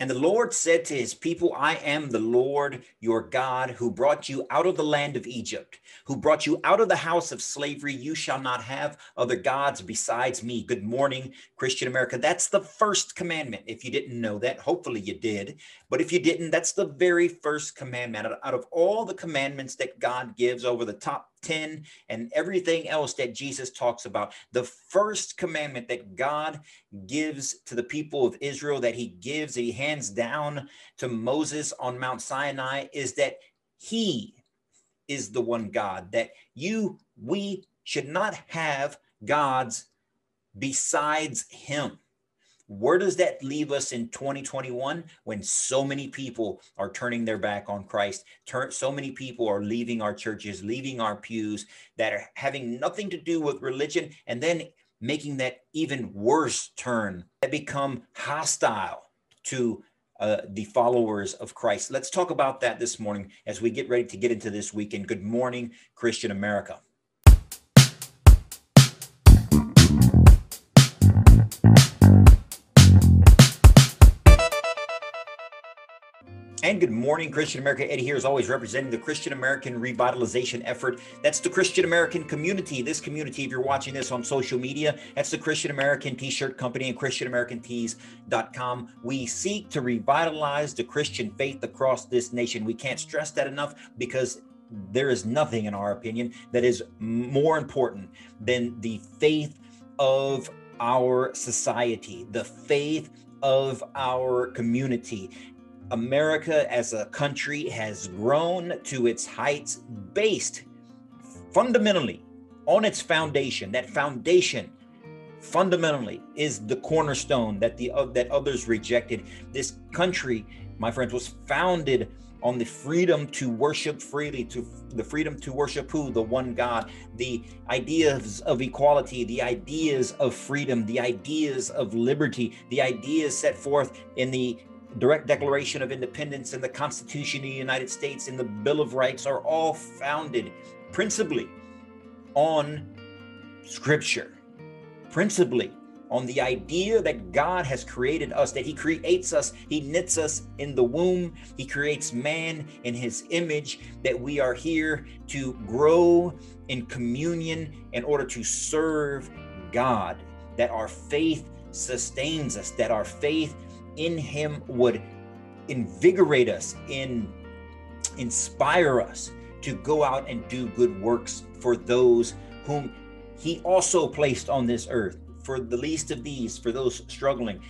And the Lord said to his people, I am the Lord your God who brought you out of the land of Egypt, who brought you out of the house of slavery. You shall not have other gods besides me. Good morning, Christian America. That's the first commandment. If you didn't know that, hopefully you did. But if you didn't, that's the very first commandment. Out of all the commandments that God gives over the top 10 and everything else that Jesus talks about. The first commandment that God gives to the people of Israel, that he gives, that he hands down to Moses on Mount Sinai, is that he is the one God, that you, we should not have gods besides him. Where does that leave us in 2021 when so many people are turning their back on Christ? Turn, so many people are leaving our churches, leaving our pews that are having nothing to do with religion, and then making that even worse turn that become hostile to uh, the followers of Christ. Let's talk about that this morning as we get ready to get into this weekend. Good morning, Christian America. And good morning, Christian America. Eddie here is always representing the Christian American revitalization effort. That's the Christian American community. This community, if you're watching this on social media, that's the Christian American t shirt company and ChristianAmericanTees.com. We seek to revitalize the Christian faith across this nation. We can't stress that enough because there is nothing, in our opinion, that is more important than the faith of our society, the faith of our community. America as a country has grown to its heights based fundamentally on its foundation. That foundation fundamentally is the cornerstone that the uh, that others rejected. This country, my friends, was founded on the freedom to worship freely, to the freedom to worship who? The one God, the ideas of equality, the ideas of freedom, the ideas of liberty, the ideas set forth in the direct declaration of independence and the constitution of the united states and the bill of rights are all founded principally on scripture principally on the idea that God has created us, that He creates us, He knits us in the womb, He creates man in His image, that we are here to grow in communion in order to serve God, that our faith sustains us, that our faith in him would invigorate us in inspire us to go out and do good works for those whom he also placed on this earth. For the least of these for those struggling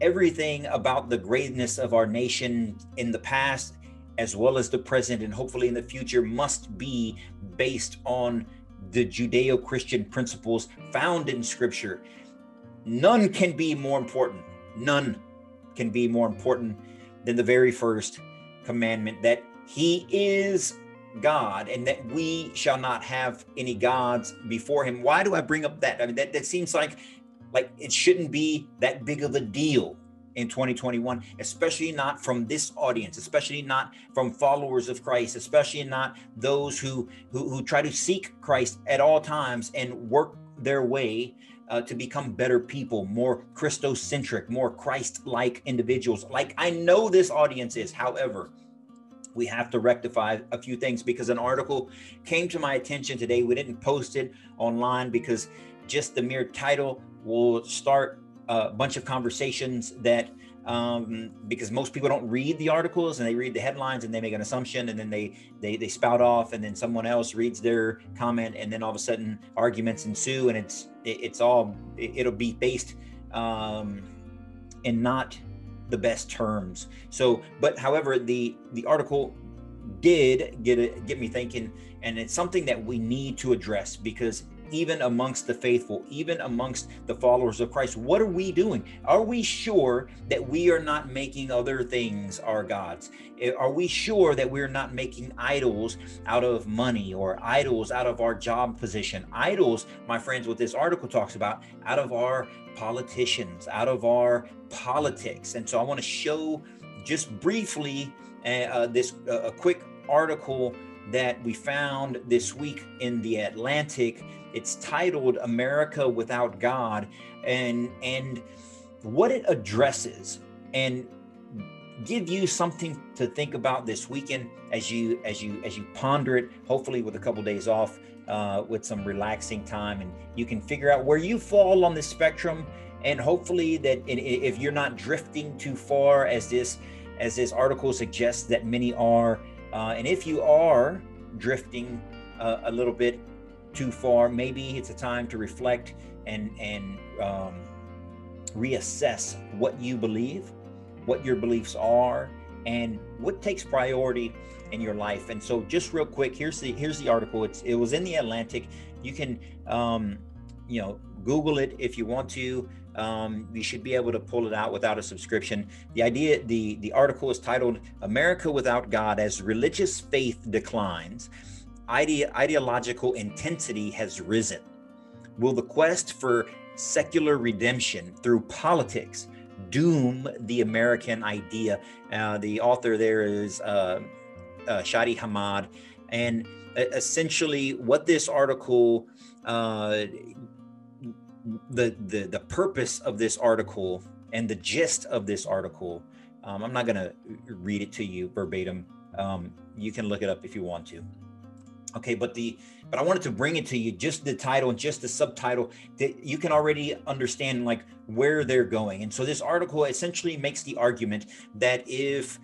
everything about the greatness of our nation in the past as well as the present and hopefully in the future must be based on the judeo-christian principles found in scripture. None can be more important. None can be more important than the very first commandment that he is God and that we shall not have any gods before him. Why do I bring up that? I mean, that, that seems like like it shouldn't be that big of a deal in 2021, especially not from this audience, especially not from followers of Christ, especially not those who who, who try to seek Christ at all times and work their way uh, to become better people, more Christocentric, more Christ like individuals, like I know this audience is. However, we have to rectify a few things because an article came to my attention today. We didn't post it online because just the mere title will start a bunch of conversations that um, because most people don't read the articles and they read the headlines and they make an assumption and then they, they they spout off and then someone else reads their comment and then all of a sudden arguments ensue and it's it, it's all it, will be based um, in not the best terms. So, but however, the the article did get it get me thinking, and it's something that we need to address because even amongst the faithful, even amongst the followers of Christ. What are we doing? Are we sure that we are not making other things our gods? Eh, are we sure that we're not making idols out of money or idols out of our job position? Idols, my friends, what this article talks about, out of our politicians, out of our politics. And so I want to show just briefly uh, uh, this uh, a quick article that we found this week in the Atlantic. It's titled America Without God and and what it addresses and give you something to think about this weekend as you as you as you ponder it hopefully with a couple days off uh, with some relaxing time and you can figure out where you fall on the spectrum and hopefully that if you're not drifting too far as this as this article suggests that many are uh, and if you are drifting uh, a little bit too far maybe it's a time to reflect and and um, reassess what you believe what your beliefs are and what takes priority in your life. And so, just real quick, here's the here's the article. It's it was in the Atlantic. You can um, you know Google it if you want to. Um, you should be able to pull it out without a subscription. The idea, the the article is titled "America Without God as Religious Faith Declines." Ide- ideological intensity has risen. Will the quest for secular redemption through politics doom the American idea. Uh, the author there is uh, uh, Shadi Hamid. And essentially, what this article, uh, the, the, the purpose of this article and the gist of this article, um, I'm not going to read it to you verbatim. Um, you can look it up if you want to. Okay, but the but I wanted to bring it to you just the title and just the subtitle that you can already understand like where they're going. And so this article essentially makes the argument that if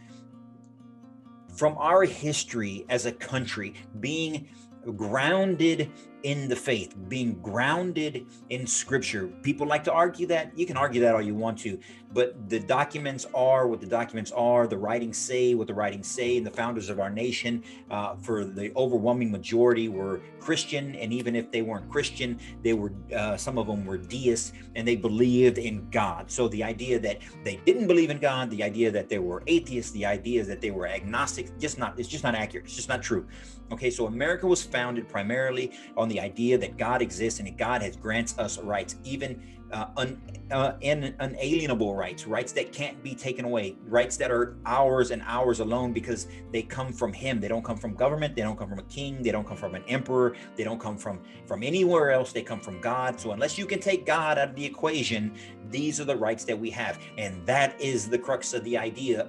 from our history as a country being grounded in the faith, being grounded in scripture. People like to argue that. You can argue that all you want to, but the documents are what the documents are. The writings say what the writings say. And the founders of our nation, uh, for the overwhelming majority, were Christian. And even if they weren't Christian, they were, uh, some of them were deists and they believed in God. So the idea that they didn't believe in God, the idea that they were atheists, the idea that they were agnostic, just not, it's just not accurate. It's just not true. Okay, so America was founded primarily on the idea that God exists and that God has grants us rights, even uh, un, uh, unalienable rights, rights that can't be taken away, rights that are ours and ours alone because they come from Him. They don't come from government. They don't come from a king. They don't come from an emperor. They don't come from from anywhere else. They come from God. So unless you can take God out of the equation, these are the rights that we have, and that is the crux of the idea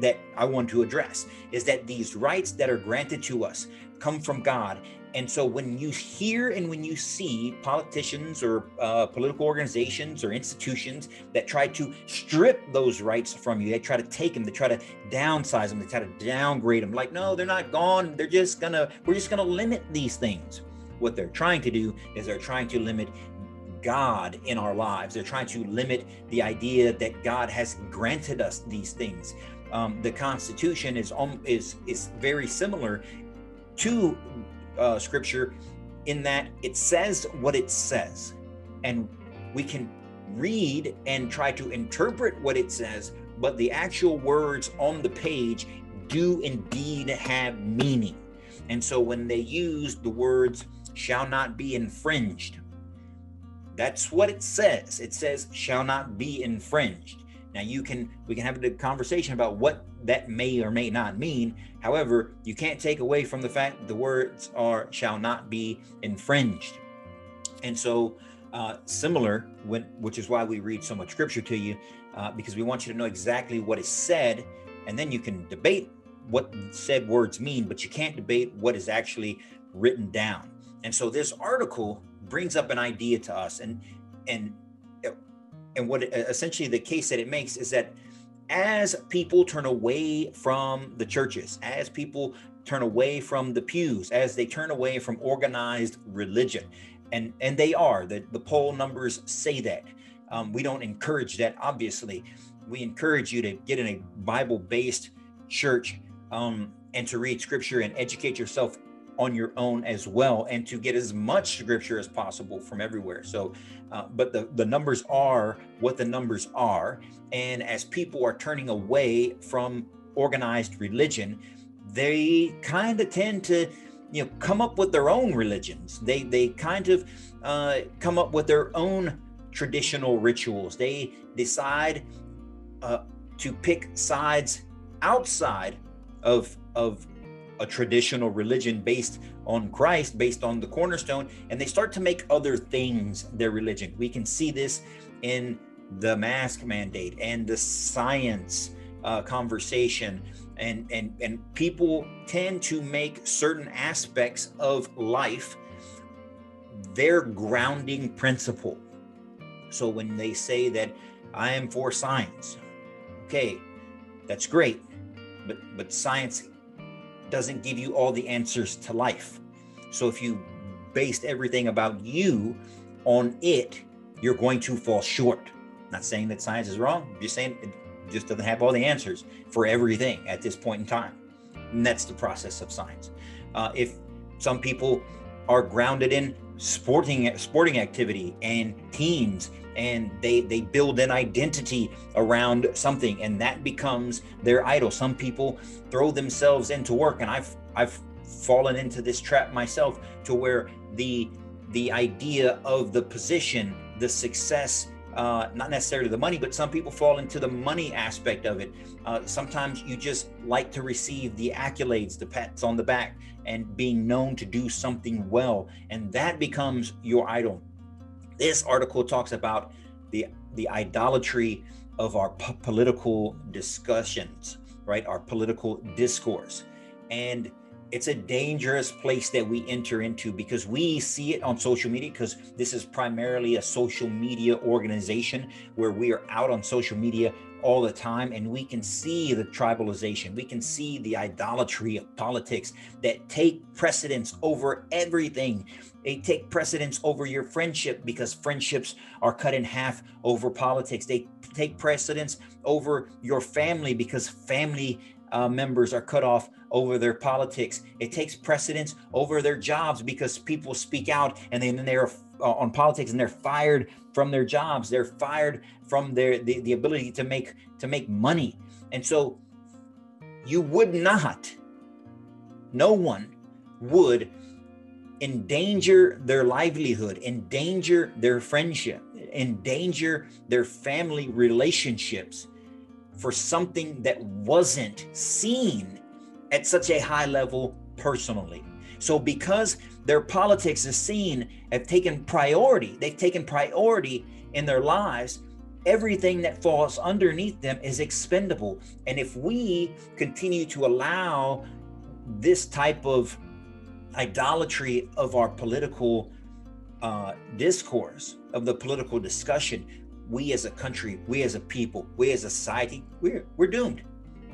that I want to address is that these rights that are granted to us come from God. And so when you hear and when you see politicians or uh, political organizations or institutions that try to strip those rights from you, they try to take them, they try to downsize them, they try to downgrade them. Like, no, they're not gone. They're just gonna, we're just gonna limit these things. What they're trying to do is they're trying to limit God in our lives. They're trying to limit the idea that God has granted us these things um, the Constitution is um, is is very similar to uh, Scripture in that it says what it says, and we can read and try to interpret what it says, but the actual words on the page do indeed have meaning. And so when they use the words shall not be infringed, that's what it says. It says shall not be infringed. Now you can we can have a conversation about what that may or may not mean. However, you can't take away from the fact that the words are shall not be infringed. And so uh, similar when which is why we read so much scripture to you uh, because we want you to know exactly what is said and then you can debate what said words mean but you can't debate what is actually written down and so this article brings up an idea to us and and and what essentially the case that it makes is that as people turn away from the churches, as people turn away from the pews, as they turn away from organized religion, and and they are the the poll numbers say that. Um, we don't encourage that. Obviously, we encourage you to get in a Bible-based church um, and to read Scripture and educate yourself on your own as well and to get as much scripture as possible from everywhere. So uh, but the the numbers are what the numbers are. And as people are turning away from organized religion they kind of tend to you know come up with their own religions. They they kind of uh, come up with their own traditional rituals. They decide uh, to pick sides outside of of a traditional religion based on Christ, based on the cornerstone, and they start to make other things their religion. We can see this in the mask mandate and the science uh, conversation and and and people tend to make certain aspects of life their grounding principle so when they say that i am for science okay that's great but but science doesn't give you all the answers to life so if you based everything about you on it you're going to fall short not saying that science is wrong I'm just saying it just doesn't have all the answers for everything at this point in time. And that's the process of science. Uh, if some people are grounded in sporting sporting activity and teams and they they build an identity around something and that becomes their idol some people throw themselves into work and i've i've fallen into this trap myself to where the the idea of the position the success uh, not necessarily the money, but some people fall into the money aspect of it. Uh, sometimes you just like to receive the accolades, the pats on the back, and being known to do something well, and that becomes your idol. This article talks about the the idolatry of our p- political discussions, right? Our political discourse, and it's a dangerous place that we enter into because we see it on social media because this is primarily a social media organization where we are out on social media all the time and we can see the tribalization. We can see the idolatry of politics that take precedence over everything. They take precedence over your friendship because friendships are cut in half over politics. They take precedence over your family because family uh, members are cut off over their politics. It takes precedence over their jobs because people speak out and then they're uh, on politics and they're fired from their jobs. They're fired from their the, the ability to make to make money. And so you would not, no one would endanger their livelihood, endanger their friendship, endanger their family relationships for something that wasn't seen at such a high level personally. So, because their politics is seen have taken priority, they've taken priority in their lives. Everything that falls underneath them is expendable. And if we continue to allow this type of idolatry of our political uh, discourse, of the political discussion, we as a country, we as a people, we as a society, we're we're doomed.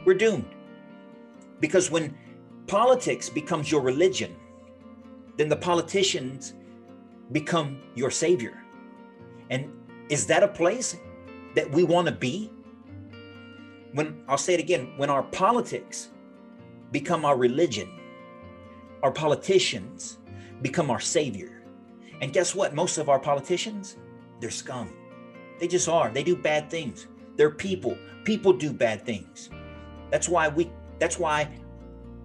We're doomed. Because when politics becomes your religion, then the politicians become your savior. And is that a place that we want to be? When I'll say it again, when our politics become our religion, our politicians become our savior. And guess what? Most of our politicians, they're scum. They just are. They do bad things. They're people. People do bad things. That's why we that's why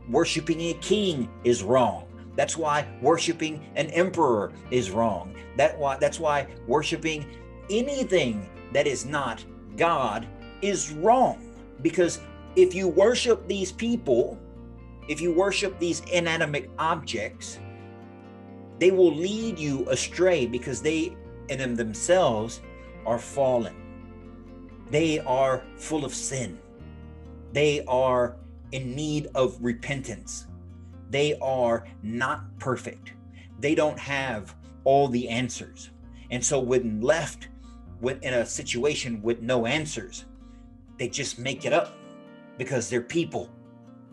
worshiping a king is wrong. That's why worshiping an emperor is wrong. That why that's why worshiping anything that is not God is wrong. Because if you worship these people, if you worship these inanimate objects, they will lead you astray because they in themselves are fallen. They are full of sin. They are in need of repentance. They are not perfect. They don't have all the answers. And so, when left in a situation with no answers, they just make it up because they're people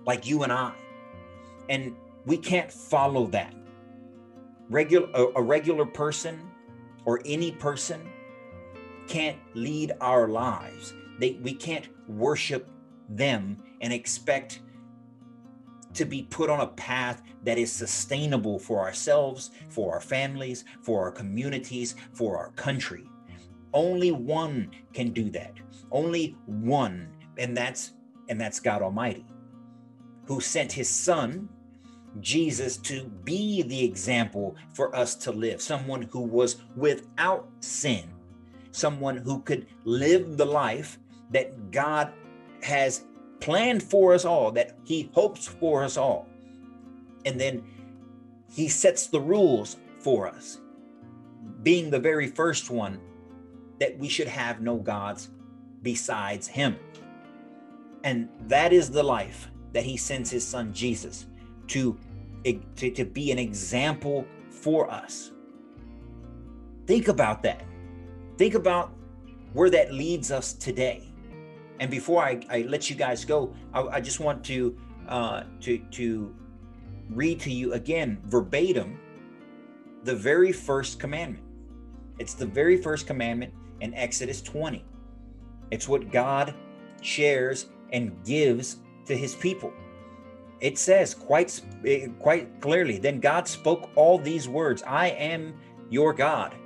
like you and I. And we can't follow that. Regular, a, a regular person or any person can't lead our lives. They, we can't worship them and expect to be put on a path that is sustainable for ourselves, for our families, for our communities, for our country. Only one can do that. Only one, and that's and that's God Almighty, who sent his son Jesus to be the example for us to live, someone who was without sin, someone who could live the life that God has planned for us all, that He hopes for us all. And then He sets the rules for us, being the very first one that we should have no gods besides Him. And that is the life that he sends his son Jesus to, to, to be an example for us. Think about that. Think about where that leads us today. And before I, I let you guys go, I, I just want to uh, to to read to you again verbatim the very first commandment. It's the very first commandment in Exodus 20. It's what God shares and gives to his people. It says quite eh, quite clearly, then God spoke all these words, I am your God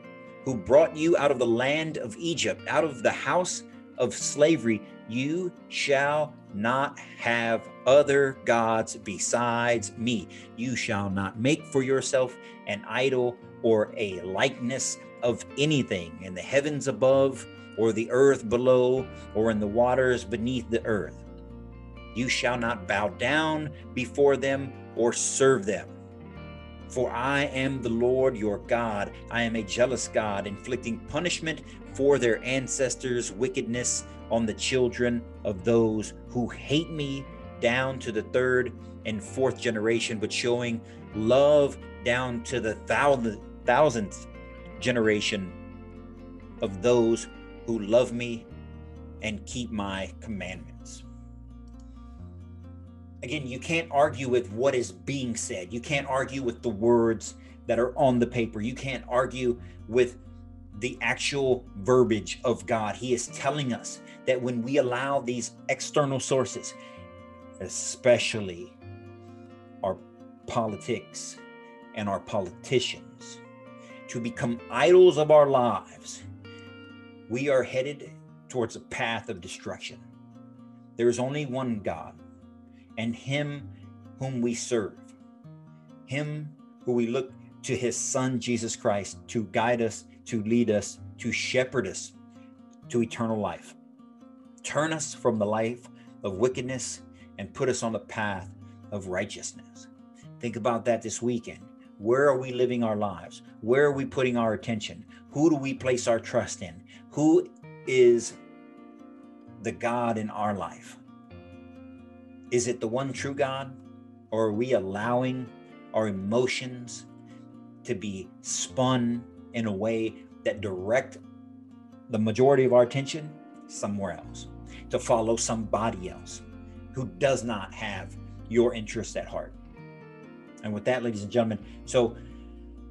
who brought you out of the land of Egypt, out of the house of slavery. You shall not have other gods besides me. You shall not make for yourself an idol or a likeness of anything in the heavens above or the earth below or in the waters beneath the earth. You shall not bow down before them or serve them. For I am the Lord your God. I am a jealous God, inflicting punishment for their ancestors' wickedness on the children of those who hate me down to the third and fourth generation, but showing love down to the thousandth generation of those who love me and keep my commandments. Again, you can't argue with what is being said. You can't argue with the words that are on the paper. You can't argue with the actual verbiage of God. He is telling us that when we allow these external sources, especially our politics and our politicians, to become idols of our lives, we are headed towards a path of destruction. There is only one God, and Him whom we serve, Him who we look to His Son, Jesus Christ, to guide us, to lead us, to shepherd us to eternal life. Turn us from the life of wickedness and put us on the path of righteousness. Think about that this weekend. Where are we living our lives? Where are we putting our attention? Who do we place our trust in? Who is the God in our life? Is it the one true God? Or are we allowing our emotions to be spun in a way that direct the majority of our attention somewhere else, to follow somebody else who does not have your interests at heart? And with that, ladies and gentlemen, so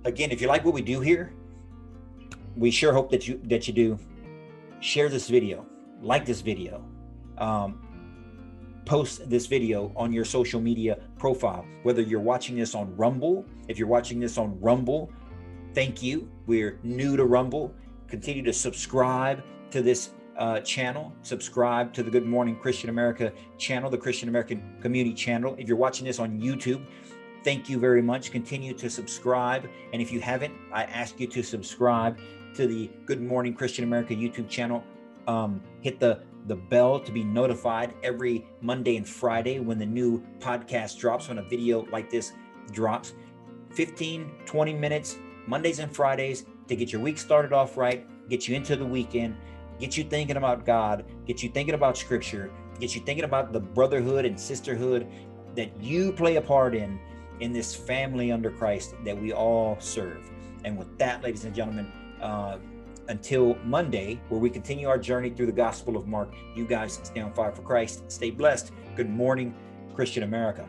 again, if you like what we do here, we sure hope that you that you do share this video, like this video, um, post this video on your social media profile. Whether you're watching this on Rumble, if you're watching this on Rumble, thank you. We're new to Rumble. Continue to subscribe to this uh, channel. Subscribe to the Good Morning Christian America channel, the Christian American Community channel. If you're watching this on YouTube, thank you very much. Continue to subscribe. And if you haven't, I ask you to subscribe to the Good Morning Christian America YouTube channel. Um, hit the the bell to be notified every Monday and Friday when the new podcast drops, when a video like this drops. 15, 20 minutes, Mondays and Fridays to get your week started off right, get you into the weekend, get you thinking about God, get you thinking about scripture, get you thinking about the brotherhood and sisterhood that you play a part in in this family under Christ that we all serve. And with that, ladies and gentlemen, uh, until Monday, where we continue our journey through the Gospel of Mark, you guys stay on fire for Christ. Stay blessed. Good morning, Christian America.